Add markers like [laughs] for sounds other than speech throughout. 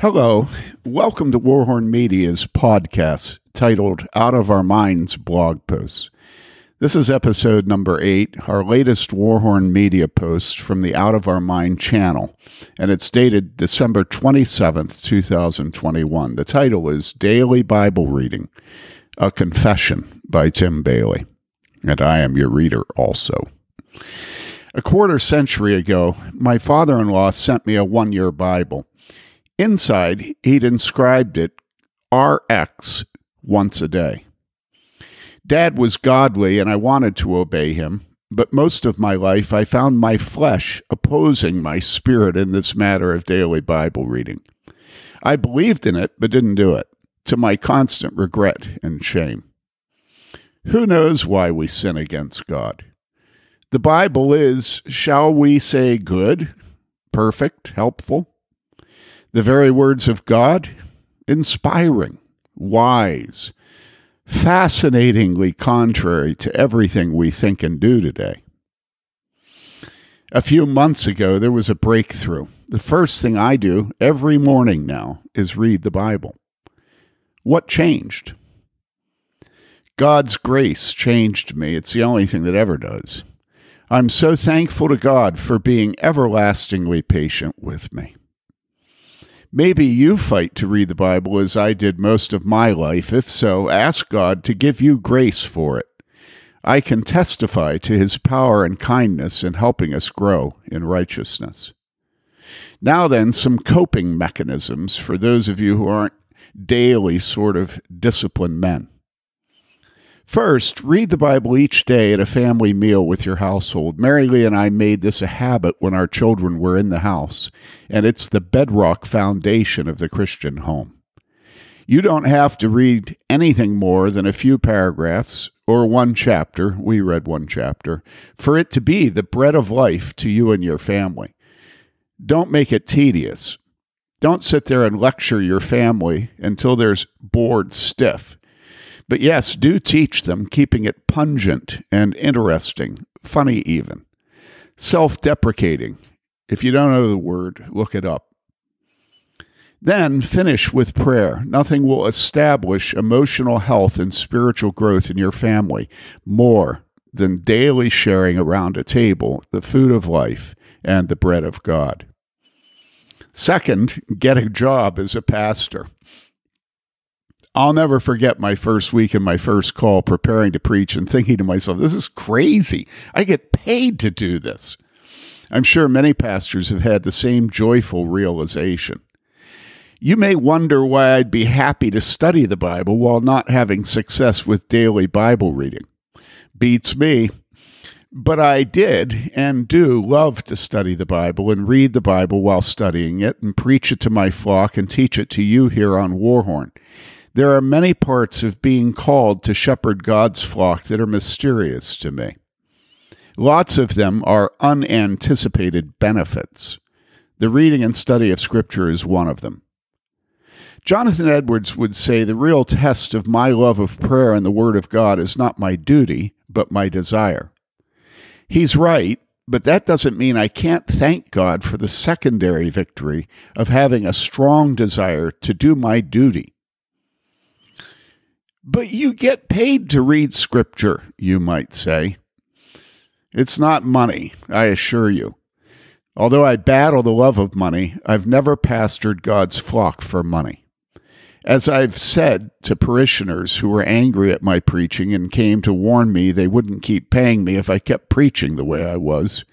Hello, welcome to Warhorn Media's podcast titled Out of Our Minds blog posts. This is episode number eight, our latest Warhorn Media post from the Out of Our Mind channel, and it's dated December 27th, 2021. The title is Daily Bible Reading, a Confession by Tim Bayly, and I am your reader also. A quarter century ago, my father in law sent me a one year Bible. Inside, he'd inscribed it RX once a day. Dad was godly and I wanted to obey him, but most of my life I found my flesh opposing my spirit in this matter of daily Bible reading. I believed in it, but didn't do it, to my constant regret and shame. Who knows why we sin against God? The Bible is, shall we say, good, perfect, helpful? The very words of God, inspiring, wise, fascinatingly contrary to everything we think and do today. A few months ago, there was a breakthrough. The first thing I do every morning now is read the Bible. What changed? God's grace changed me. It's the only thing that ever does. I'm so thankful to God for being everlastingly patient with me. Maybe you fight to read the Bible as I did most of my life. If so, ask God to give you grace for it. I can testify to his power and kindness in helping us grow in righteousness. Now, then, some coping mechanisms for those of you who aren't daily sort of disciplined men. First, read the Bible each day at a family meal with your household. Mary Lee and I made this a habit when our children were in the house, and it's the bedrock foundation of the Christian home. You don't have to read anything more than a few paragraphs or one chapter, we read one chapter, for it to be the bread of life to you and your family. Don't make it tedious. Don't sit there and lecture your family until there's bored stiff. But yes, do teach them, keeping it pungent and interesting, funny even. Self deprecating. If you don't know the word, look it up. Then finish with prayer. Nothing will establish emotional health and spiritual growth in your family more than daily sharing around a table the food of life and the bread of God. Second, get a job as a pastor. I'll never forget my first week and my first call preparing to preach and thinking to myself, this is crazy. I get paid to do this. I'm sure many pastors have had the same joyful realization. You may wonder why I'd be happy to study the Bible while not having success with daily Bible reading. Beats me. But I did and do love to study the Bible and read the Bible while studying it and preach it to my flock and teach it to you here on Warhorn. There are many parts of being called to shepherd God's flock that are mysterious to me. Lots of them are unanticipated benefits. The reading and study of Scripture is one of them. Jonathan Edwards would say the real test of my love of prayer and the Word of God is not my duty, but my desire. He's right, but that doesn't mean I can't thank God for the secondary victory of having a strong desire to do my duty but you get paid to read scripture, you might say. It's not money, I assure you. Although I battle the love of money, I've never pastored God's flock for money. As I've said to parishioners who were angry at my preaching and came to warn me they wouldn't keep paying me if I kept preaching the way I was,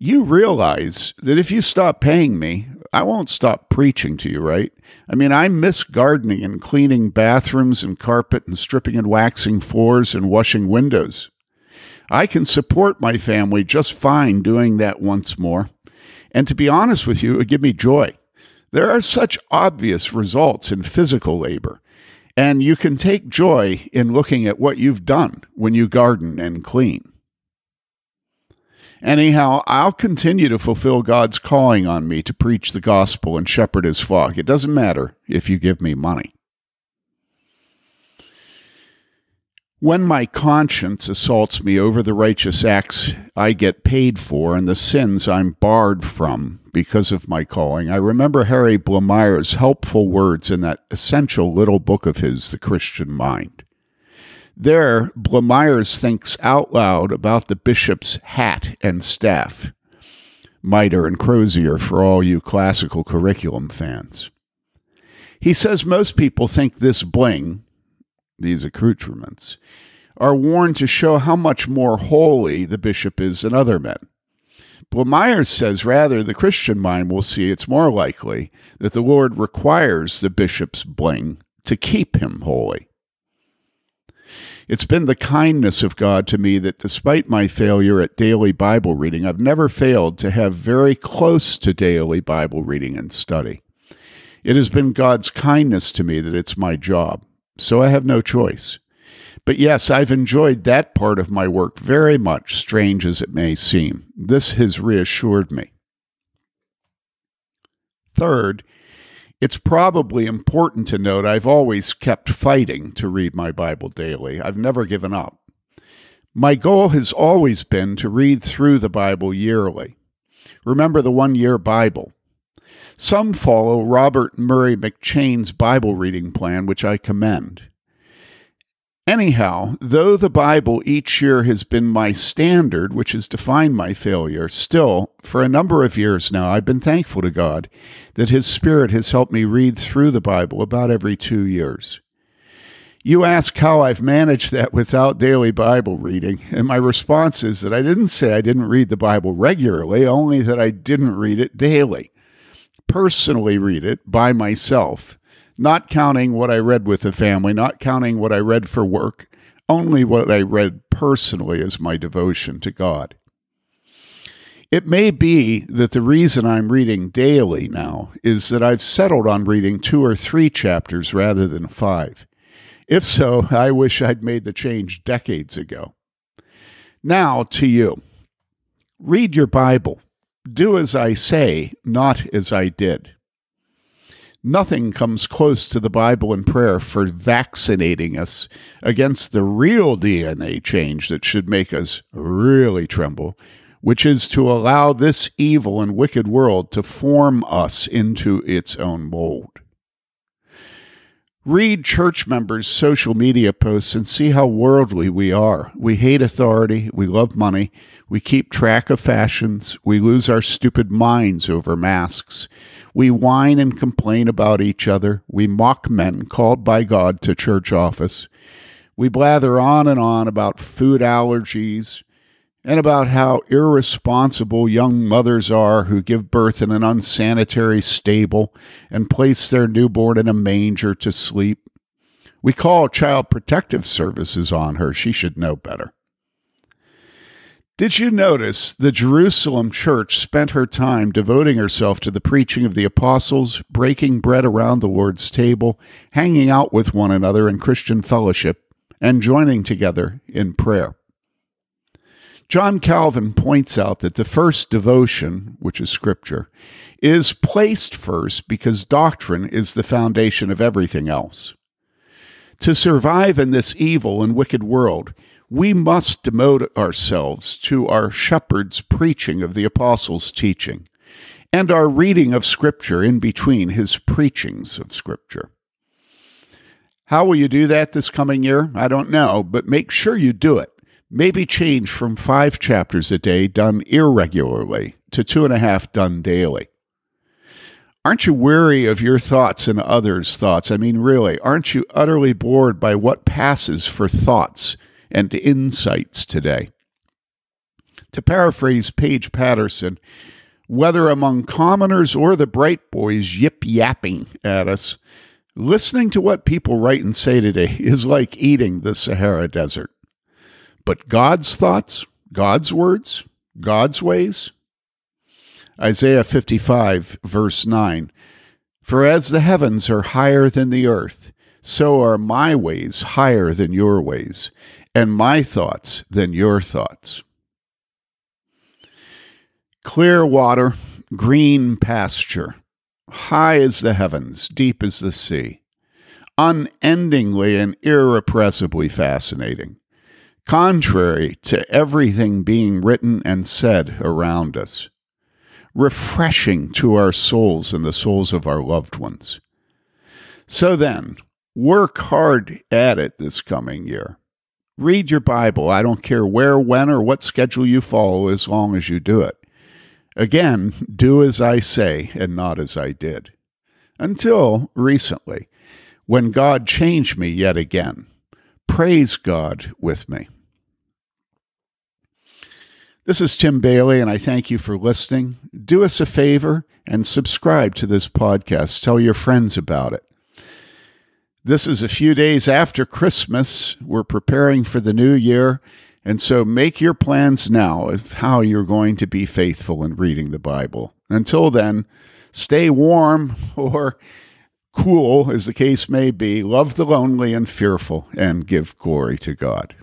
you realize that if you stop paying me, I won't stop preaching to you, right? I mean, I miss gardening and cleaning bathrooms and carpet and stripping and waxing floors and washing windows. I can support my family just fine doing that once more. And to be honest with you, it would give me joy. There are such obvious results in physical labor, and you can take joy in looking at what you've done when you garden and clean. Anyhow, I'll continue to fulfill God's calling on me to preach the gospel and shepherd his flock. It doesn't matter if you give me money. When my conscience assaults me over the righteous acts I get paid for and the sins I'm barred from because of my calling, I remember Harry Blamires' helpful words in that essential little book of his, The Christian Mind. There, Blamires thinks out loud about the bishop's hat and staff, mitre and crozier for all you classical curriculum fans. He says most people think this bling, these accoutrements, are worn to show how much more holy the bishop is than other men. Blamires says rather the Christian mind will see it's more likely that the Lord requires the bishop's bling to keep him holy. It's been the kindness of God to me that despite my failure at daily Bible reading, I've never failed to have very close to daily Bible reading and study. It has been God's kindness to me that it's my job, so I have no choice. But yes, I've enjoyed that part of my work very much, strange as it may seem. This has reassured me. Third, it's probably important to note I've always kept fighting to read my Bible daily. I've never given up. My goal has always been to read through the Bible yearly. Remember the one year Bible. Some follow Robert Murray McCheyne's Bible reading plan, which I commend. Anyhow, though the Bible each year has been my standard, which has defined my failure, still, for a number of years now, I've been thankful to God that His Spirit has helped me read through the Bible about every two years. You ask how I've managed that without daily Bible reading, and my response is that I didn't say I didn't read the Bible regularly, only that I didn't read it daily. Personally, read it by myself not counting what I read with the family, not counting what I read for work, only what I read personally as my devotion to God. It may be that the reason I'm reading daily now is that I've settled on reading two or three chapters rather than five. If so, I wish I'd made the change decades ago. Now to you read your Bible. Do as I say, not as I did. Nothing comes close to the Bible and prayer for vaccinating us against the real DNA change that should make us really tremble, which is to allow this evil and wicked world to form us into its own mold. Read church members' social media posts and see how worldly we are. We hate authority, we love money, we keep track of fashions, we lose our stupid minds over masks. We whine and complain about each other, we mock men called by God to church office. We blather on and on about food allergies, and about how irresponsible young mothers are who give birth in an unsanitary stable and place their newborn in a manger to sleep. We call Child Protective Services on her. She should know better. Did you notice the Jerusalem church spent her time devoting herself to the preaching of the apostles, breaking bread around the Lord's table, hanging out with one another in Christian fellowship, and joining together in prayer? John Calvin points out that the first devotion, which is Scripture, is placed first because doctrine is the foundation of everything else. To survive in this evil and wicked world, we must devote ourselves to our shepherd's preaching of the apostles' teaching and our reading of Scripture in between his preachings of Scripture. How will you do that this coming year? I don't know, but make sure you do it maybe change from five chapters a day done irregularly to two and a half done daily. Aren't you weary of your thoughts and others' thoughts? I mean, really, aren't you utterly bored by what passes for thoughts and insights today? To paraphrase Paige Patterson, whether among commoners or the bright boys yip yapping at us, listening to what people write and say today [laughs] is like eating the Sahara Desert. But God's thoughts, God's words, God's ways? Isaiah 55, verse 9 For as the heavens are higher than the earth, so are my ways higher than your ways, and my thoughts than your thoughts. Clear water, green pasture, high as the heavens, deep as the sea, unendingly and irrepressibly fascinating contrary to everything being written and said around us. refreshing to our souls and the souls of our loved ones. So then, work hard at it this coming year. Read your Bible. I don't care where, when, or what schedule you follow as long as you do it. Again, do as I say and not as I did. Until recently, when God changed me yet again. Praise God with me. This is Tim Bayly, and I thank you for listening. Do us a favor and subscribe to this podcast. Tell your friends about it. This is a few days after Christmas. We're preparing for the new year, and so make your plans now of how you're going to be faithful in reading the Bible. Until then, stay warm [laughs] or cool, as the case may be, love the lonely and fearful, and give glory to God.